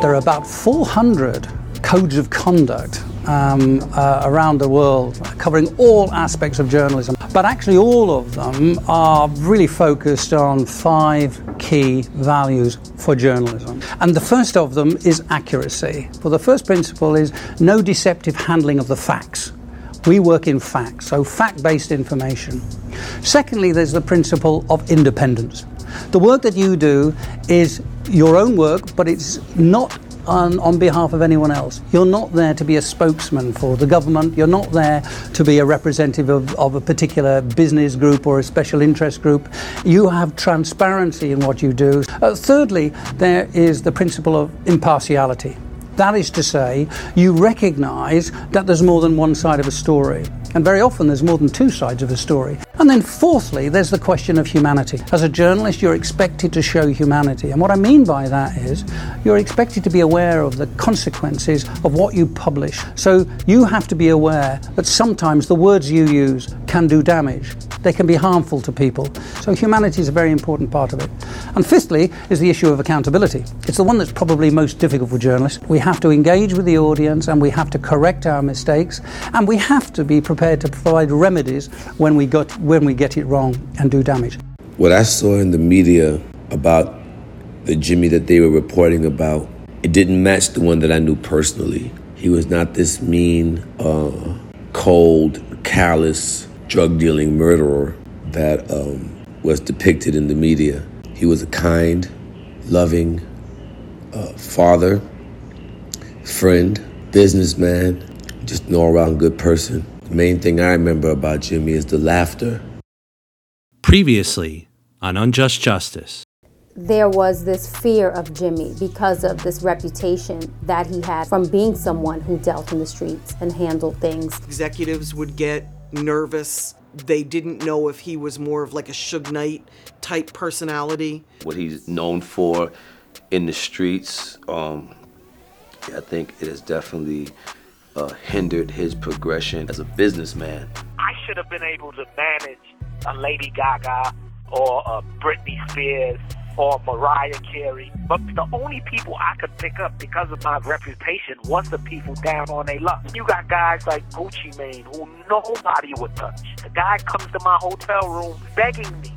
There are about 400 codes of conduct um, uh, around the world covering all aspects of journalism. But actually, all of them are really focused on five key values for journalism. And the first of them is accuracy. For the first principle is no deceptive handling of the facts. We work in facts, so fact based information. Secondly, there's the principle of independence. The work that you do is your own work, but it's not on, on, behalf of anyone else. You're not there to be a spokesman for the government. You're not there to be a representative of, of a particular business group or a special interest group. You have transparency in what you do. Uh, thirdly, there is the principle of impartiality. That is to say, you recognize that there's more than one side of a story. And very often there's more than two sides of a story. And then, fourthly, there's the question of humanity. As a journalist, you're expected to show humanity. And what I mean by that is you're expected to be aware of the consequences of what you publish. So you have to be aware that sometimes the words you use can do damage, they can be harmful to people. So humanity is a very important part of it. And fifthly is the issue of accountability. It's the one that's probably most difficult for journalists. We have to engage with the audience and we have to correct our mistakes and we have to be prepared to provide remedies when we got when we get it wrong and do damage. What I saw in the media about the Jimmy that they were reporting about, it didn't match the one that I knew personally. He was not this mean, uh, cold, callous, drug dealing murderer that um, was depicted in the media. He was a kind, loving uh, father, friend, businessman, just an all around good person. The main thing I remember about Jimmy is the laughter. Previously on Unjust Justice. There was this fear of Jimmy because of this reputation that he had from being someone who dealt in the streets and handled things. Executives would get nervous. They didn't know if he was more of like a Suge Knight type personality. What he's known for in the streets, um, I think it is definitely uh, hindered his progression as a businessman. I should have been able to manage a Lady Gaga or a Britney Spears or Mariah Carey, but the only people I could pick up because of my reputation was the people down on their luck. You got guys like Gucci Mane who nobody would touch. The guy comes to my hotel room begging me.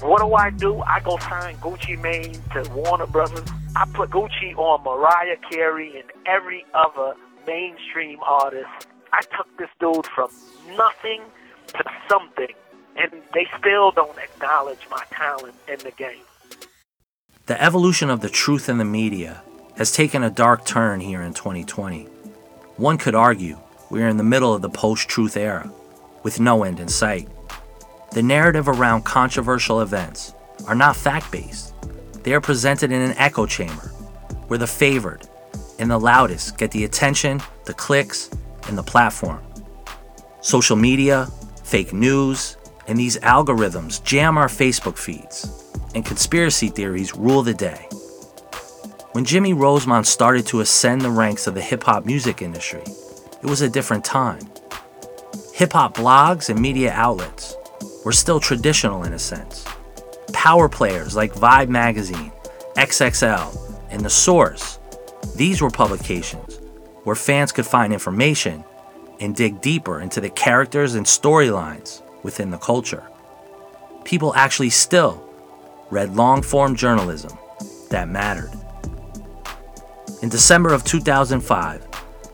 What do I do? I go sign Gucci Mane to Warner Brothers. I put Gucci on Mariah Carey and every other mainstream artist. I took this dude from nothing to something, and they still don't acknowledge my talent in the game. The evolution of the truth in the media has taken a dark turn here in 2020. One could argue we are in the middle of the post truth era, with no end in sight. The narrative around controversial events are not fact based they are presented in an echo chamber where the favored and the loudest get the attention, the clicks, and the platform. Social media, fake news, and these algorithms jam our Facebook feeds, and conspiracy theories rule the day. When Jimmy Rosemond started to ascend the ranks of the hip hop music industry, it was a different time. Hip hop blogs and media outlets were still traditional in a sense power players like Vibe Magazine, XXL, and The Source. These were publications where fans could find information and dig deeper into the characters and storylines within the culture. People actually still read long form journalism that mattered. In December of 2005,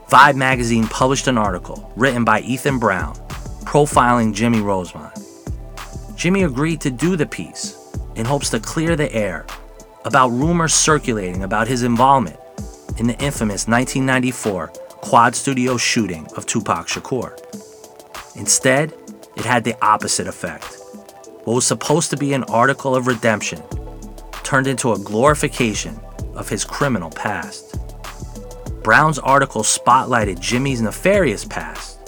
Vibe magazine published an article written by Ethan Brown profiling Jimmy Rosemond. Jimmy agreed to do the piece in hopes to clear the air about rumors circulating about his involvement in the infamous 1994 Quad Studio shooting of Tupac Shakur. Instead, it had the opposite effect. What was supposed to be an article of redemption turned into a glorification of his criminal past. Brown's article spotlighted Jimmy's nefarious past,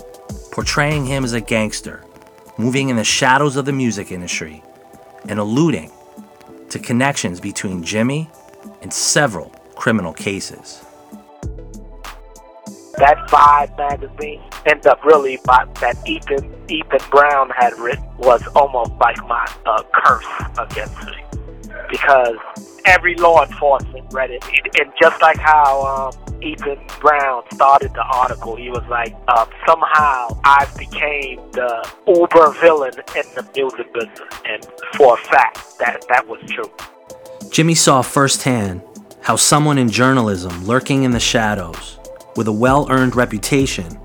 portraying him as a gangster, moving in the shadows of the music industry, and alluding to connections between Jimmy and several criminal cases. That Vibe magazine ended up really by, that Ethan Ethan Brown had written was almost like my uh, curse against me because every law enforcement read it, and just like how um, Ethan Brown started the article, he was like, um, somehow I became the uber villain in the music business, and for a fact that that was true. Jimmy saw firsthand how someone in journalism lurking in the shadows with a well earned reputation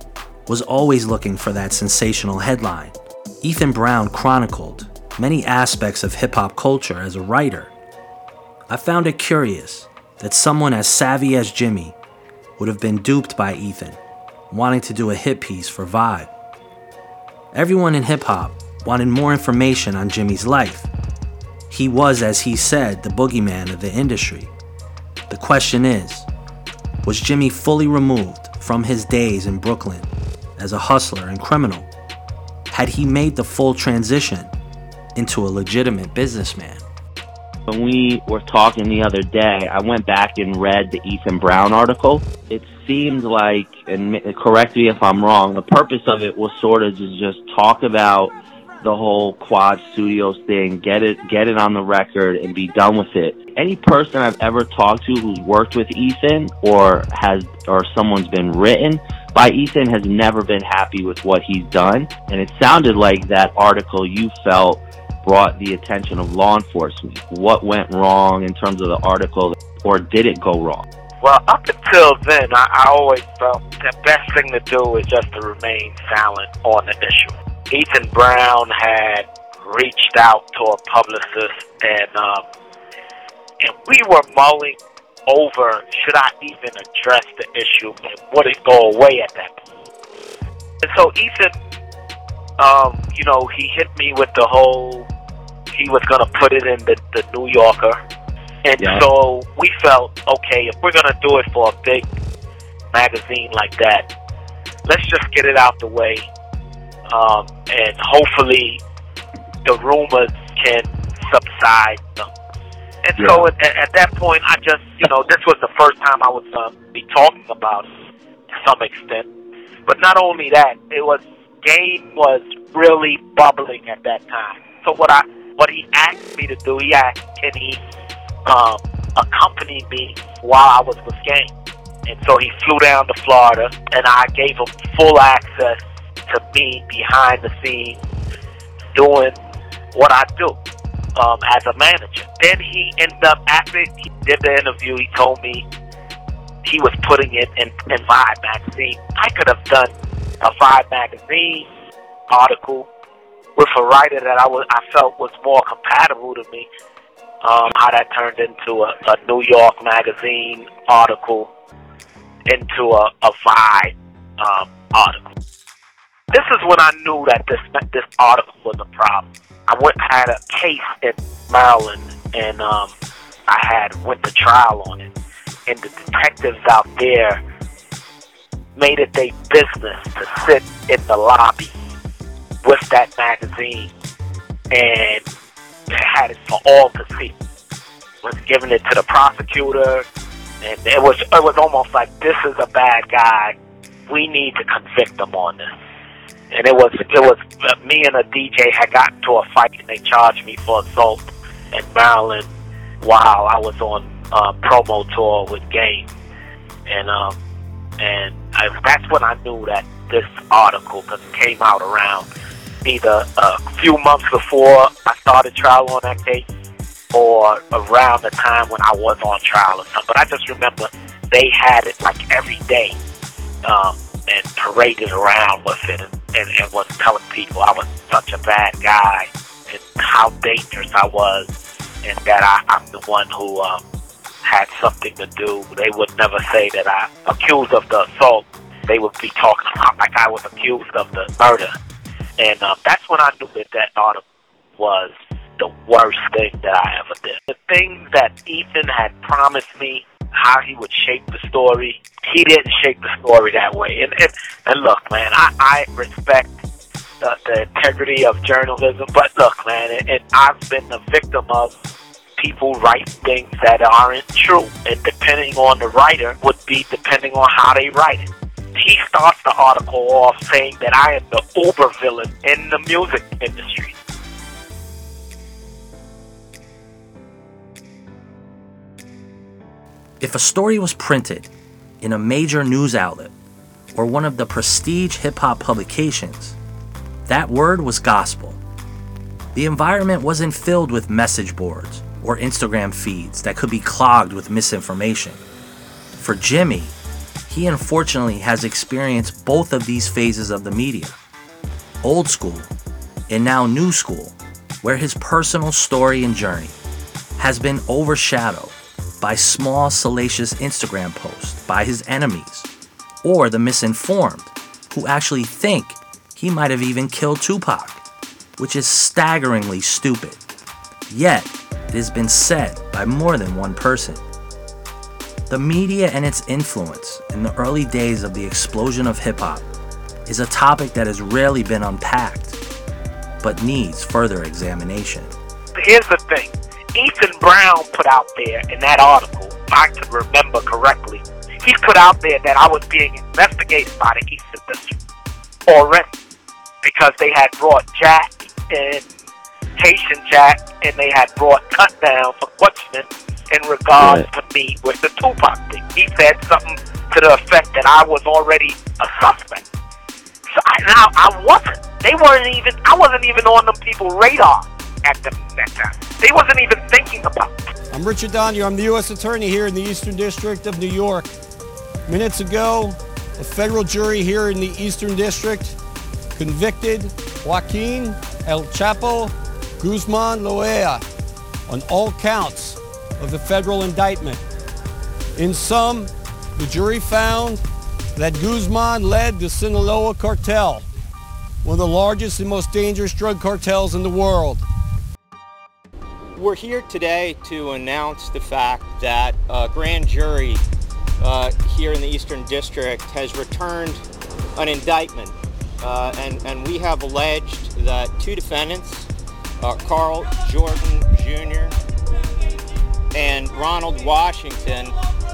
was always looking for that sensational headline. Ethan Brown chronicled many aspects of hip hop culture as a writer. I found it curious that someone as savvy as Jimmy would have been duped by Ethan, wanting to do a hit piece for Vibe. Everyone in hip hop wanted more information on Jimmy's life. He was, as he said, the boogeyman of the industry. The question is was Jimmy fully removed from his days in Brooklyn as a hustler and criminal? Had he made the full transition into a legitimate businessman? When we were talking the other day, I went back and read the Ethan Brown article. It seemed like, and correct me if I'm wrong, the purpose of it was sort of to just talk about the whole Quad Studios thing, get it get it on the record and be done with it. Any person I've ever talked to who's worked with Ethan or has or someone's been written by Ethan has never been happy with what he's done. And it sounded like that article you felt brought the attention of law enforcement. What went wrong in terms of the article or did it go wrong? Well, up until then, I, I always felt the best thing to do is just to remain silent on the issue. Ethan Brown had reached out to a publicist, and um, and we were mulling over should I even address the issue and would it go away at that point. And so Ethan, um, you know, he hit me with the whole he was going to put it in the, the New Yorker, and yeah. so we felt okay if we're going to do it for a big magazine like that, let's just get it out the way um, and hopefully the rumors can subside. And yeah. so at, at, that point, I just, you know, this was the first time I was uh, be talking about it to some extent. But not only that, it was game was really bubbling at that time. So what I what he asked me to do, he asked, can he um, accompany me while I was with Game? And so he flew down to Florida, and I gave him full access to me behind the scenes doing what I do um, as a manager. Then he ended up, after he did the interview, he told me he was putting it in, in Vibe magazine. I could have done a Vibe magazine article with a writer that I was I felt was more compatible to me. Um, how that turned into a, a New York magazine article into a, a Vibe um, article. This is when I knew that this this article was a problem. I went had a case in Maryland, and um, I had went to trial on it, and the detectives out there made it their business to sit in the lobby with that magazine and had it for all to see. Was giving it to the prosecutor, and it was it was almost like this is a bad guy. We need to convict him on this and it was it was me and a DJ had gotten to a fight, and they charged me for assault in Maryland while I was on uh, promo tour with Game, and um, and I, that's when I knew that this article because it came out around either a few months before I started trial on that case or around the time when I was on trial or something. But I just remember they had it like every day. Um, and paraded around with it and, and, and was telling people I was such a bad guy and how dangerous I was and that I, I'm the one who um, had something to do. They would never say that I accused of the assault. They would be talking about like I was accused of the murder. And um, that's when I knew that that article was the worst thing that I ever did. The things that Ethan had promised me, how he would shape the story, he didn't shape the story that way. And and, and look, man, I, I respect the, the integrity of journalism, but look, man, and, and I've been the victim of people write things that aren't true. And depending on the writer would be depending on how they write it. He starts the article off saying that I am the uber villain in the music industry. If a story was printed in a major news outlet or one of the prestige hip hop publications, that word was gospel. The environment wasn't filled with message boards or Instagram feeds that could be clogged with misinformation. For Jimmy, he unfortunately has experienced both of these phases of the media old school and now new school, where his personal story and journey has been overshadowed by small, salacious Instagram posts by his enemies or the misinformed who actually think he might have even killed Tupac, which is staggeringly stupid. Yet, it has been said by more than one person. The media and its influence in the early days of the explosion of hip hop is a topic that has rarely been unpacked, but needs further examination. Here's the thing Ethan Brown put out there in that article, if I can remember correctly, he put out there that I was being investigated by the Eastern District already because they had brought Jack and Haitian Jack and they had brought Tut Down for questioning in regards Right. to me with the Tupac thing. He said something to the effect that I was already a suspect. So I, now I wasn't. They weren't even. I wasn't even on them people radar at the that time. They wasn't even thinking about. it. I'm Richard Donoghue. I'm the U.S. Attorney here in the Eastern District of New York. Minutes ago, a federal jury here in the Eastern District convicted Joaquin El Chapo Guzman Loera on all counts of the federal indictment. In sum, the jury found that Guzman led the Sinaloa cartel, one of the largest and most dangerous drug cartels in the world. We're here today to announce the fact that a grand jury uh, here in the Eastern District has returned an indictment. Uh, and, and we have alleged that two defendants, uh, Carl Jordan Jr. and Ronald Washington,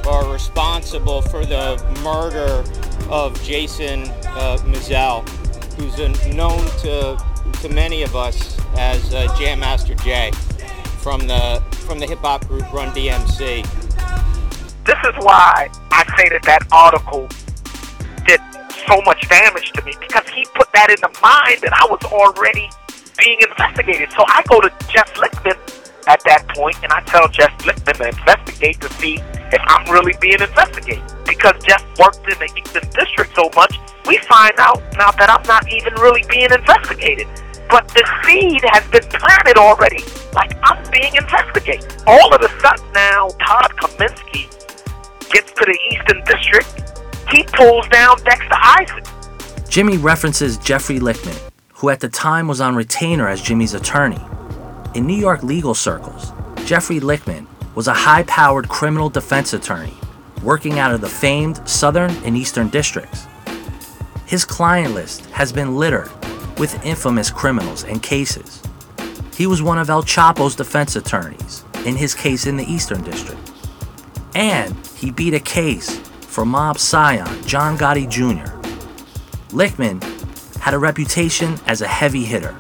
are responsible for the murder of Jason uh, Mizell, who's known to, to many of us as uh, Jam Master Jay from the from the hip hop group Run DMC. This is why I say that that article did so much damage to me because he put that in the mind that I was already being investigated. So I go to Jeff Lichtman at that point and I tell Jeff Lichtman to investigate to see if I'm really being investigated. Because Jeff worked in the Eastern District so much, we find out now that I'm not even really being investigated. But the seed has been planted already, like I'm being investigated. All of a sudden now, Todd Kaminsky gets to the Eastern District, he pulls down Dexter Isaac. Jimmy references Jeffrey Lichtman, who at the time was on retainer as Jimmy's attorney. In New York legal circles, Jeffrey Lichtman was a high powered criminal defense attorney working out of the famed Southern and Eastern districts. His client list has been littered with infamous criminals and cases. He was one of El Chapo's defense attorneys in his case in the Eastern District. And he beat a case for mob scion John Gotti Jr. Lichtman had a reputation as a heavy hitter,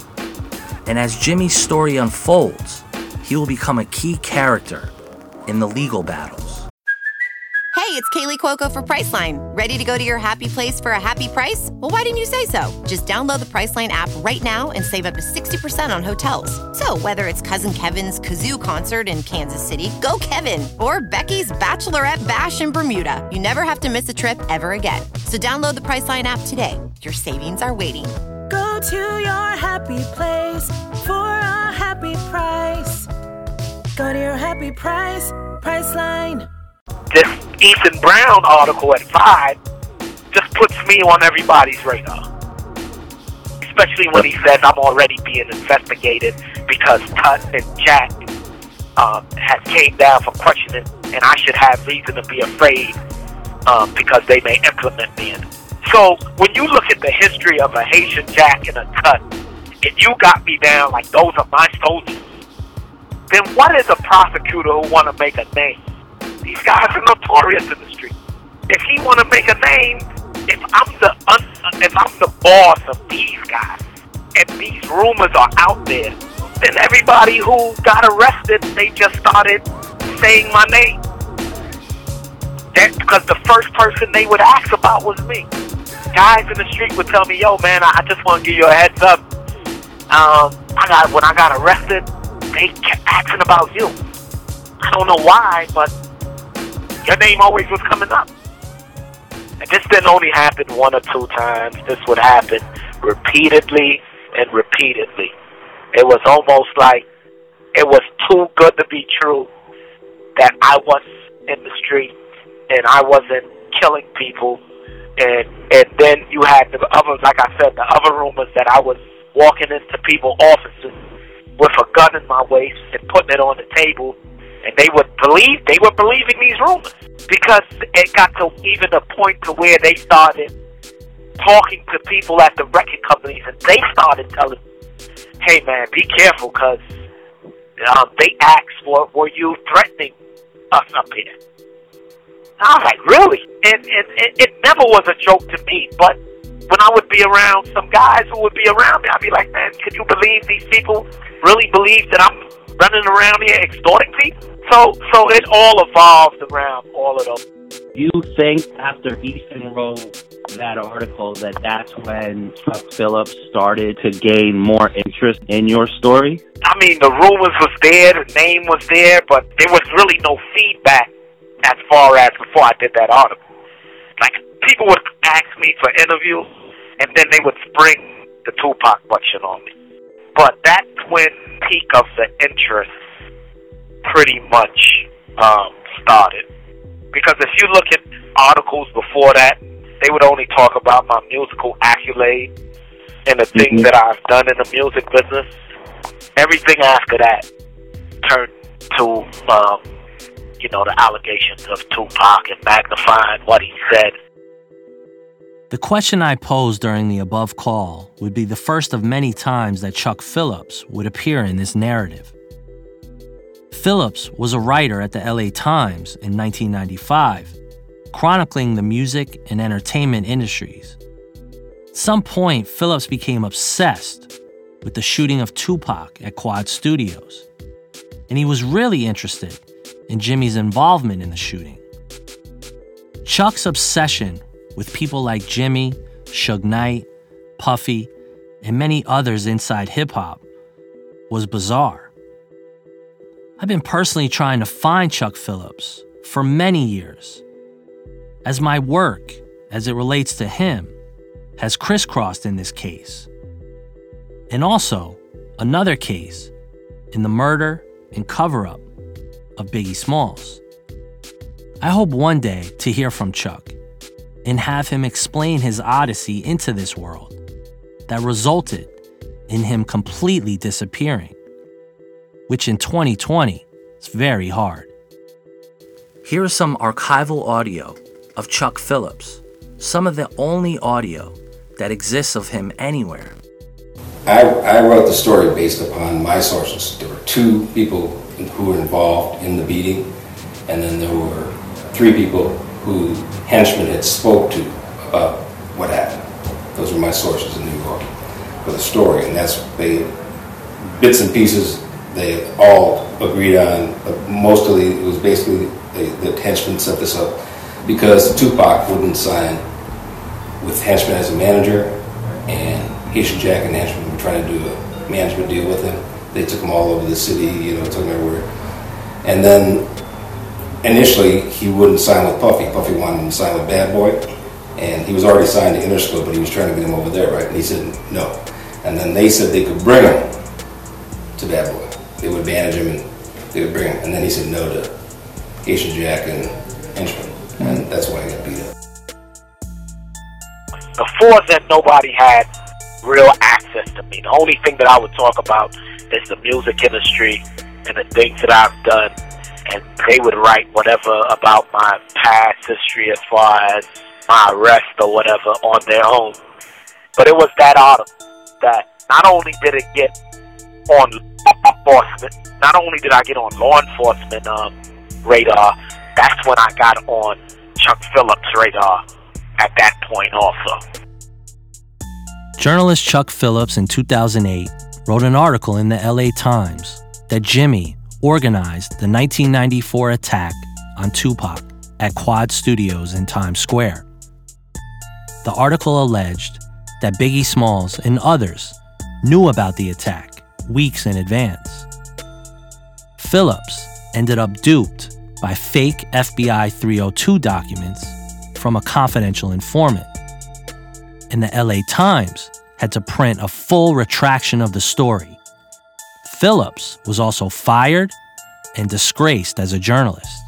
and as Jimmy's story unfolds, he will become a key character in the legal battles. Hey, it's Kaley Cuoco for Priceline. Ready to go to your happy place for a happy price? Well, why didn't you say so? Just download the Priceline app right now and save up to 60% on hotels. So, whether it's Cousin Kevin's Kazoo concert in Kansas City, go Kevin, or Becky's Bachelorette Bash in Bermuda, you never have to miss a trip ever again. So, download the Priceline app today. Your savings are waiting. Go to your happy place for a happy price. Go to your happy price, Priceline. This Ethan Brown article at 5 just puts me on everybody's radar. Especially when he says I'm already being investigated because Tut and Jack uh, has came down for questioning, and I should have reason to be afraid um, because they may implement me. So when you look at the history of a Haitian Jack and a cut, and you got me down like those are my soldiers, then what is a prosecutor who want to make a name? These guys are notorious in the street. If he want to make a name, if I'm the un, if I'm the boss of these guys, and these rumors are out there, then everybody who got arrested, they just started saying my name. That because the first person they would ask about was me. Guys in the street would tell me, "Yo, man, I just want to give you a heads up. Um, I got when I got arrested, they kept asking about you. I don't know why, but your name always was coming up. And this didn't only happen one or two times. This would happen repeatedly and repeatedly. It was almost like it was too good to be true that I was in the street and I wasn't killing people. And and then you had the other, like I said, the other rumors that I was walking into people's offices with a gun in my waist and putting it on the table, and they would believe they were believing these rumors because it got to even a point to where they started talking to people at the record companies, and they started telling, "Hey, man, be careful, because um, they asked for were you threatening us up here." I was like, "Really?" And, and, and it never was a joke to me, but when I would be around some guys who would be around me, I'd be like, "Man, can you believe these people really believe that I'm running around here extorting people?" So, so it all evolved around all of those. You think after Ethan wrote that article that that's when Chuck Phillips started to gain more interest in your story? I mean, the rumors was there, the name was there, but there was really no feedback as far as before I did that article. Like people would ask me for interviews, and then they would spring the Tupac question on me. But that's when peak of the interest pretty much um, started. Because if you look at articles before that, they would only talk about my musical accolade and the things Mhm. that I've done in the music business. Everything after that turned to, um, you know, the allegations of Tupac and magnifying what he said. The question I posed during the above call would be the first of many times that Chuck Phillips would appear in this narrative. Phillips was a writer at the LA Times in 1995, chronicling the music and entertainment industries. At some point, Phillips became obsessed with the shooting of Tupac at Quad Studios, and he was really interested in Jimmy's involvement in the shooting. Chuck's obsession with people like Jimmy, Suge Knight, Puffy, and many others inside hip hop was bizarre. I've been personally trying to find Chuck Phillips for many years, as my work, as it relates to him, has crisscrossed in this case. And also, another case in the murder and cover up of Biggie Smalls. I hope one day to hear from Chuck and have him explain his odyssey into this world that resulted in him completely disappearing, which in 2020 is very hard. Here is some archival audio of Chuck Phillips, some of the only audio that exists of him anywhere. I, I wrote the story based upon my sources. There were two people who were involved in the beating, and then there were three people who Henchman had spoke to about what happened. Those were my sources in New York for the story, and that's they bits and pieces they all agreed on. Mostly, it was basically the, Henchman set this up because Tupac wouldn't sign with Henchman as a manager, and Haitian Jack and Henchman were trying to do a management deal with him. They took him all over the city, you know, took him everywhere. And then initially he wouldn't sign with Puffy. Puffy wanted him to sign with Bad Boy, and he was already signed to Interscope, but he was trying to get him over there, right? And he said no. And then they said they could bring him to Bad Boy. They would manage him and they would bring him. And then he said no to Haitian Jack and Henchman, and that's why he got beat up. Before then, nobody had real access to me. The only thing that I would talk about is the music industry and the things that I've done. And they would write whatever about my past history as far as my arrest or whatever on their own. But it was that article that not only did it get on law enforcement, not only did I get on law enforcement um, radar, that's when I got on Chuck Phillips' radar at that point also. Journalist Chuck Phillips in 2008 wrote an article in the LA Times that Jimmy organized the 1994 attack on Tupac at Quad Studios in Times Square. The article alleged that Biggie Smalls and others knew about the attack weeks in advance. Phillips ended up duped by fake FBI 302 documents from a confidential informant. And the LA Times had to print a full retraction of the story. Phillips was also fired and disgraced as a journalist.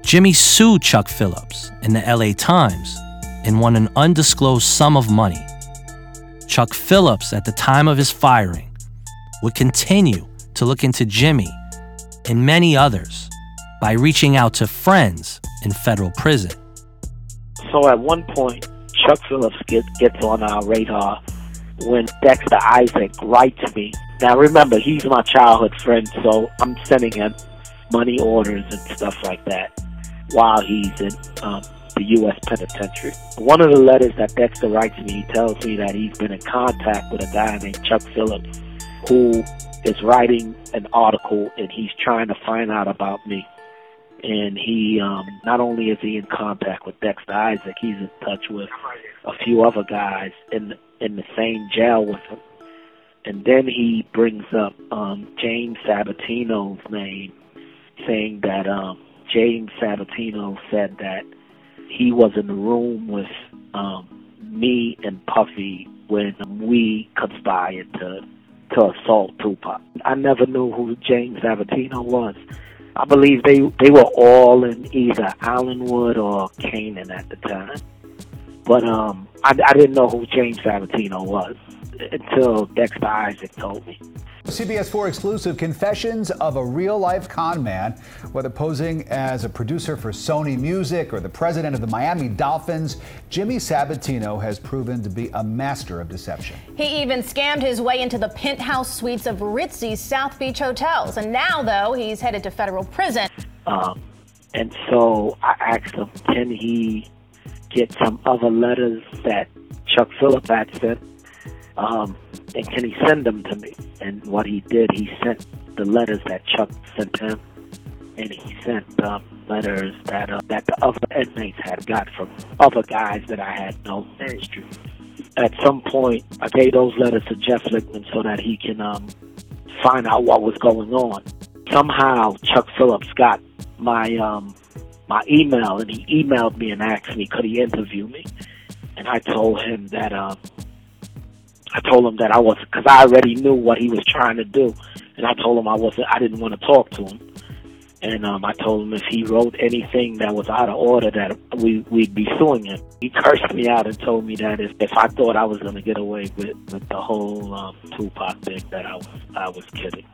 Jimmy sued Chuck Phillips and the LA Times and won an undisclosed sum of money. Chuck Phillips, at the time of his firing, would continue to look into Jimmy and many others by reaching out to friends in federal prison. So at one point, Chuck Phillips get, gets on our radar when Dexter Isaac writes me. Now remember, he's my childhood friend, so I'm sending him money orders and stuff like that while he's in um, the U.S. penitentiary. One of the letters that Dexter writes me, he tells me that he's been in contact with a guy named Chuck Phillips who is writing an article and he's trying to find out about me. And he, um, not only is he in contact with Dexter Isaac, he's in touch with a few other guys in in the same jail with him. And then he brings up um, James Sabatino's name, saying that um, James Sabatino said that he was in the room with um, me and Puffy when we conspired to to assault Tupac. I never knew who James Sabatino was. I believe they they were all in either Allenwood or Canaan at the time. But um, I, I didn't know who James Sabatino was until Dexter Isaac told me. CBS 4 exclusive confessions of a real life con man, whether posing as a producer for Sony Music or the president of the Miami Dolphins, Jimmy Sabatino has proven to be a master of deception. He even scammed his way into the penthouse suites of Ritzy's South Beach hotels. And now, though, he's headed to federal prison. Um, and so I asked him, can he get some other letters that Chuck Phillips had sent? Um, and can he send them to me? And what he did, he sent the letters that Chuck sent him, and he sent um, letters that uh, that the other inmates had got from other guys that I had no history. At some point, I gave those letters to Jeff Lichtman so that he can um, find out what was going on. Somehow, Chuck Phillips got my um, my email, and he emailed me and asked me could he interview me, and I told him that um, I told him that I was because I already knew what he was trying to do, and I told him I wasn't. I didn't want to talk to him, and um, I told him if he wrote anything that was out of order, that we we'd be suing him. He cursed me out and told me that if, if I thought I was going to get away with, with the whole um, Tupac thing, that I was I was kidding.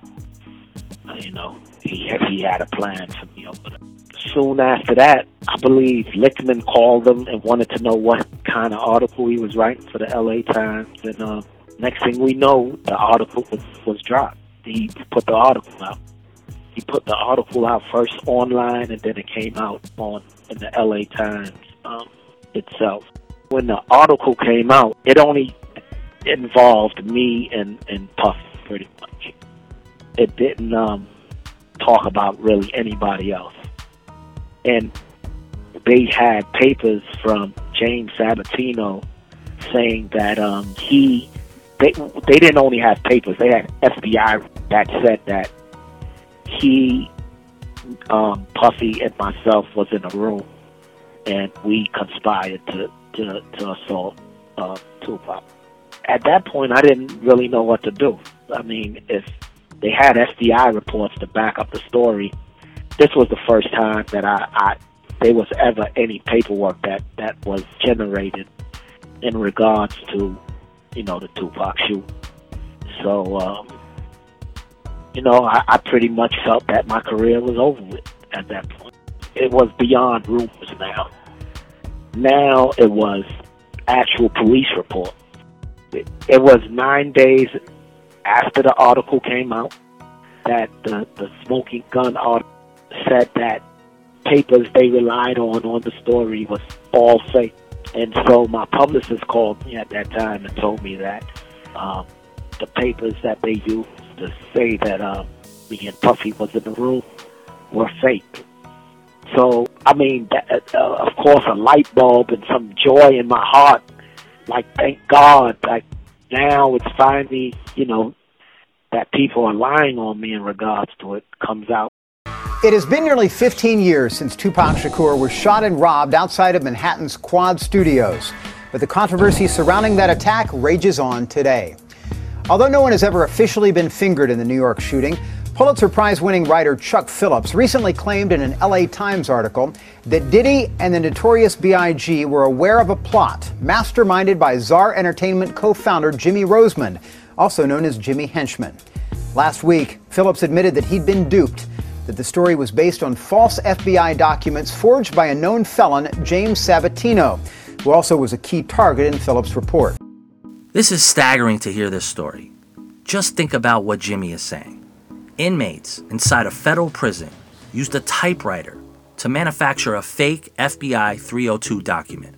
Uh, you know, he he had a plan for me over there. Soon after that, I believe Lichtman called him and wanted to know what kind of article he was writing for the LA Times. And uh, next thing we know, the article was, was dropped. He put the article out. He put the article out first online, and then it came out on in the LA Times um, itself. When the article came out, it only involved me and and Puff pretty much. It didn't um, talk about really anybody else and they had papers from James Sabatino saying that um, he they they didn't only have papers; they had FBI that said that he, um, Puffy, and myself was in a room, and we conspired to to, to assault uh, Tupac. At that point, I didn't really know what to do. I mean, if they had FBI reports to back up the story, this was the first time that I, I there was ever any paperwork that that was generated in regards to you know the Tupac shoot. So um, you know, I, I pretty much felt that my career was over with at that point. It was beyond rumors now. Now it was actual police report. It, it was nine days after the article came out that the, the smoking gun article said that papers they relied on on the story was all fake. And so my publicist called me at that time and told me that um, the papers that they used to say that um, me and Puffy was in the room were fake. So, I mean, that, uh, of course, a light bulb and some joy in my heart. Like, thank God, like, now it's finally, you know, that people are lying on me in regards to it comes out. It has been nearly 15 years since Tupac Shakur was shot and robbed outside of Manhattan's Quad Studios. But the controversy surrounding that attack rages on today. Although no one has ever officially been fingered in the New York shooting, Pulitzer Prize winning writer Chuck Phillips recently claimed in an LA Times article that Diddy and the notorious B.I.G. were aware of a plot masterminded by Czar Entertainment co founder Jimmy Rosemond, also known as Jimmy Henchman. Last week, Phillips admitted that he'd been duped, that the story was based on false FBI documents forged by a known felon, James Sabatino, who also was a key target in Phillips' report. This is staggering to hear this story. Just think about what Jimmy is saying. Inmates inside a federal prison used a typewriter to manufacture a fake FBI 302 document.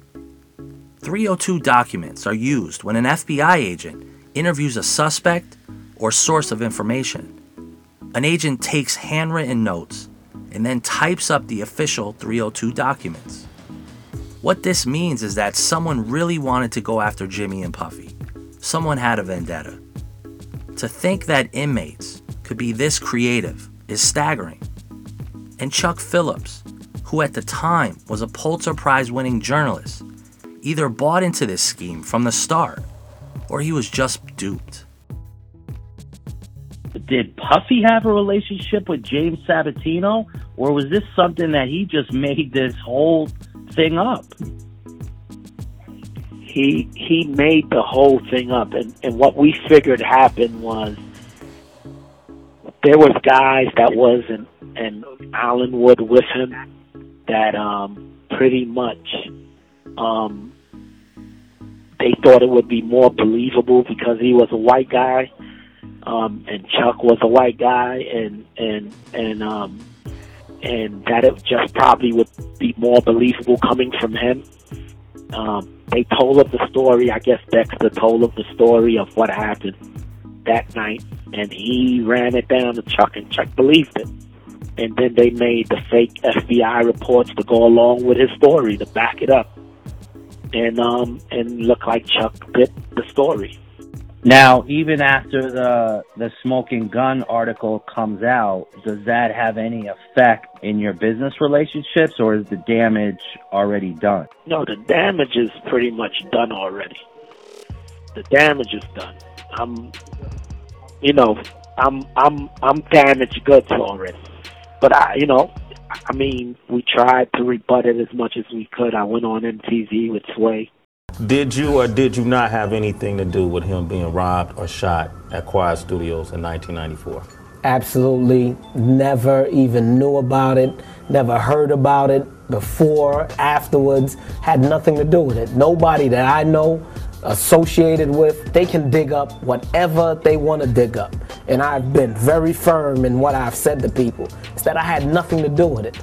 302 documents are used when an FBI agent interviews a suspect or source of information. An agent takes handwritten notes and then types up the official 302 documents. What this means is that someone really wanted to go after Jimmy and Puffy. Someone had a vendetta. To think that inmates could be this creative is staggering. And Chuck Phillips, who at the time was a Pulitzer Prize winning journalist, either bought into this scheme from the start or he was just duped. Did Puffy have a relationship with James Sabatino, or was this something that he just made this whole thing up? He he made the whole thing up, and, and what we figured happened was there was guys that was in, in Allenwood with him that um, pretty much um, they thought it would be more believable because he was a white guy um, and Chuck was a white guy and and and um, and that it just probably would be more believable coming from him. Um, they told of the story. I guess Dexter told of the story of what happened that night, and he ran it down to Chuck, and Chuck believed it. And then they made the fake FBI reports to go along with his story to back it up, and um and look like Chuck bit the story. Now, even after the the smoking gun article comes out, does that have any effect in your business relationships, or is the damage already done? No, the damage is pretty much done already. The damage is done. I'm, you know, I'm I'm I'm damaged goods already. But I, you know, I mean, we tried to rebut it as much as we could. I went on MTV with Sway. Did you or did you not have anything to do with him being robbed or shot at Quad Studios in 1994? Absolutely never even knew about it, never heard about it before, afterwards, had nothing to do with it. Nobody that I know associated with, they can dig up whatever they want to dig up. And I've been very firm in what I've said to people. Is that I had nothing to do with it.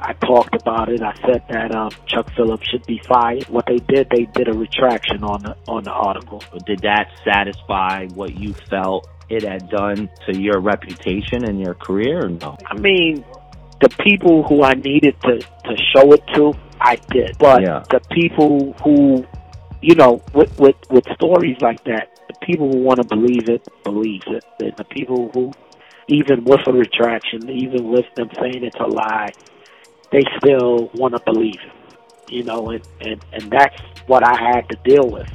I talked about it. I said that um, Chuck Phillips should be fired. What they did, they did a retraction on the on the article. Did that satisfy what you felt it had done to your reputation and your career? Or no. I mean, the people who I needed to to show it to, I did. But Yeah. the people who, you know, with with with stories like that, the people who want to believe it, believes it. And the people who, even with a retraction, even with them saying it's a lie, they still want to believe. You know, and and and that's what I had to deal with.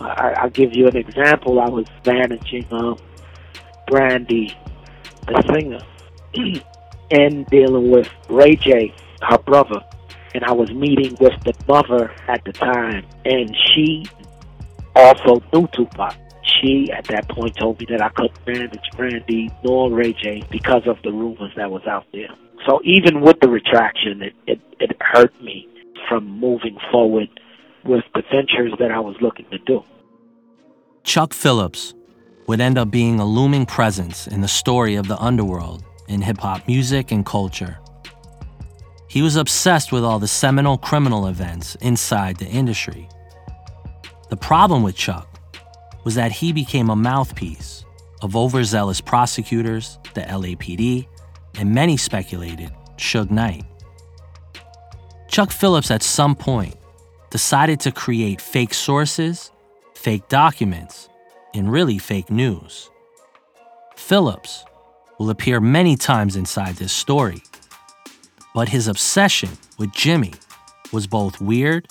I, I'll give you an example. I was managing um, Brandy, the singer, and dealing with Ray J, her brother. And I was meeting with the mother at the time, and she also knew Tupac. she at that point told me that I couldn't manage Brandy nor Ray J because of the rumors that was out there. So even with the retraction, it, it, it hurt me from moving forward with the ventures that I was looking to do. Chuck Phillips would end up being a looming presence in the story of the underworld in hip hop music and culture. He was obsessed with all the seminal criminal events inside the industry. The problem with Chuck was that he became a mouthpiece of overzealous prosecutors, the LAPD, and many speculated Suge Knight. Chuck Phillips at some point decided to create fake sources, fake documents, and really fake news. Phillips will appear many times inside this story, but his obsession with Jimmy was both weird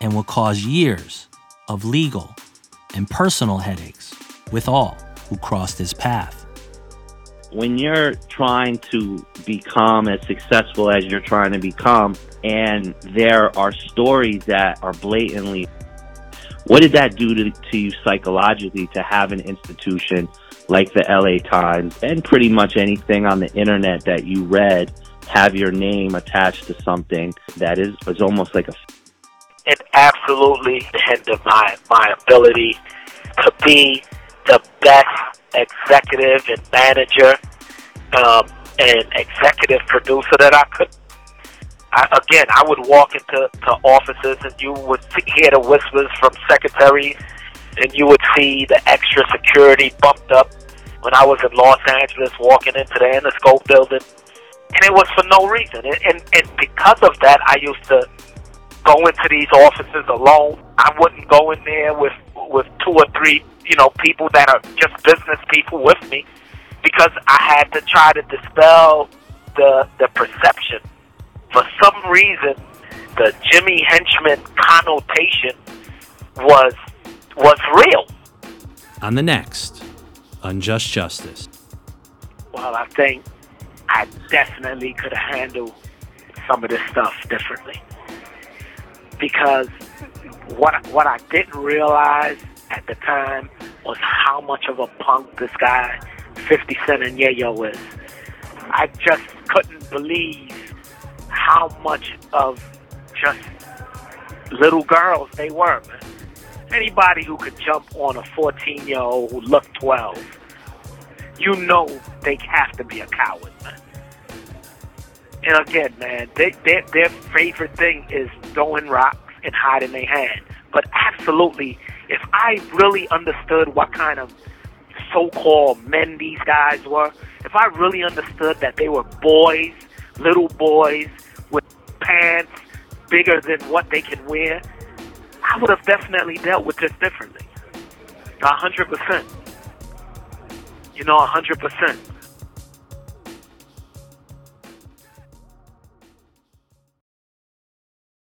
and will cause years of legal and personal headaches with all who crossed his path. When you're trying to become as successful as you're trying to become, and there are stories that are blatantly what did that do to, to you psychologically to have an institution like the LA Times and pretty much anything on the internet that you read have your name attached to something that is, is almost like a It absolutely hindered my, my ability to be the best executive and manager um, and executive producer that I could I, again, I would walk into to offices and you would hear the whispers from secretaries, and you would see the extra security bumped up when I was in Los Angeles walking into the Interscope building, and it was for no reason. And, and and because of that, I used to go into these offices alone. I wouldn't go in there with with two or three, you know, people that are just business people with me, because I had to try to dispel the the perception for some reason, the Jimmy Henchman connotation was was real. On the next, Unjust Justice. Well, I think I definitely could have handled some of this stuff differently because what what I didn't realize at the time was how much of a punk this guy, 50 Cent and Yayo is. I just couldn't believe how much of just little girls they were, man. Anybody who could jump on a 14 year old who looked 12, you know they have to be a coward, man. And again, man, they, they, their favorite thing is throwing rocks and hiding their hand. But absolutely, if I really understood what kind of so-called men these guys were, if I really understood that they were boys, little boys with pants bigger than what they can wear, I would have definitely dealt with this differently. A hundred percent. You know, a hundred percent.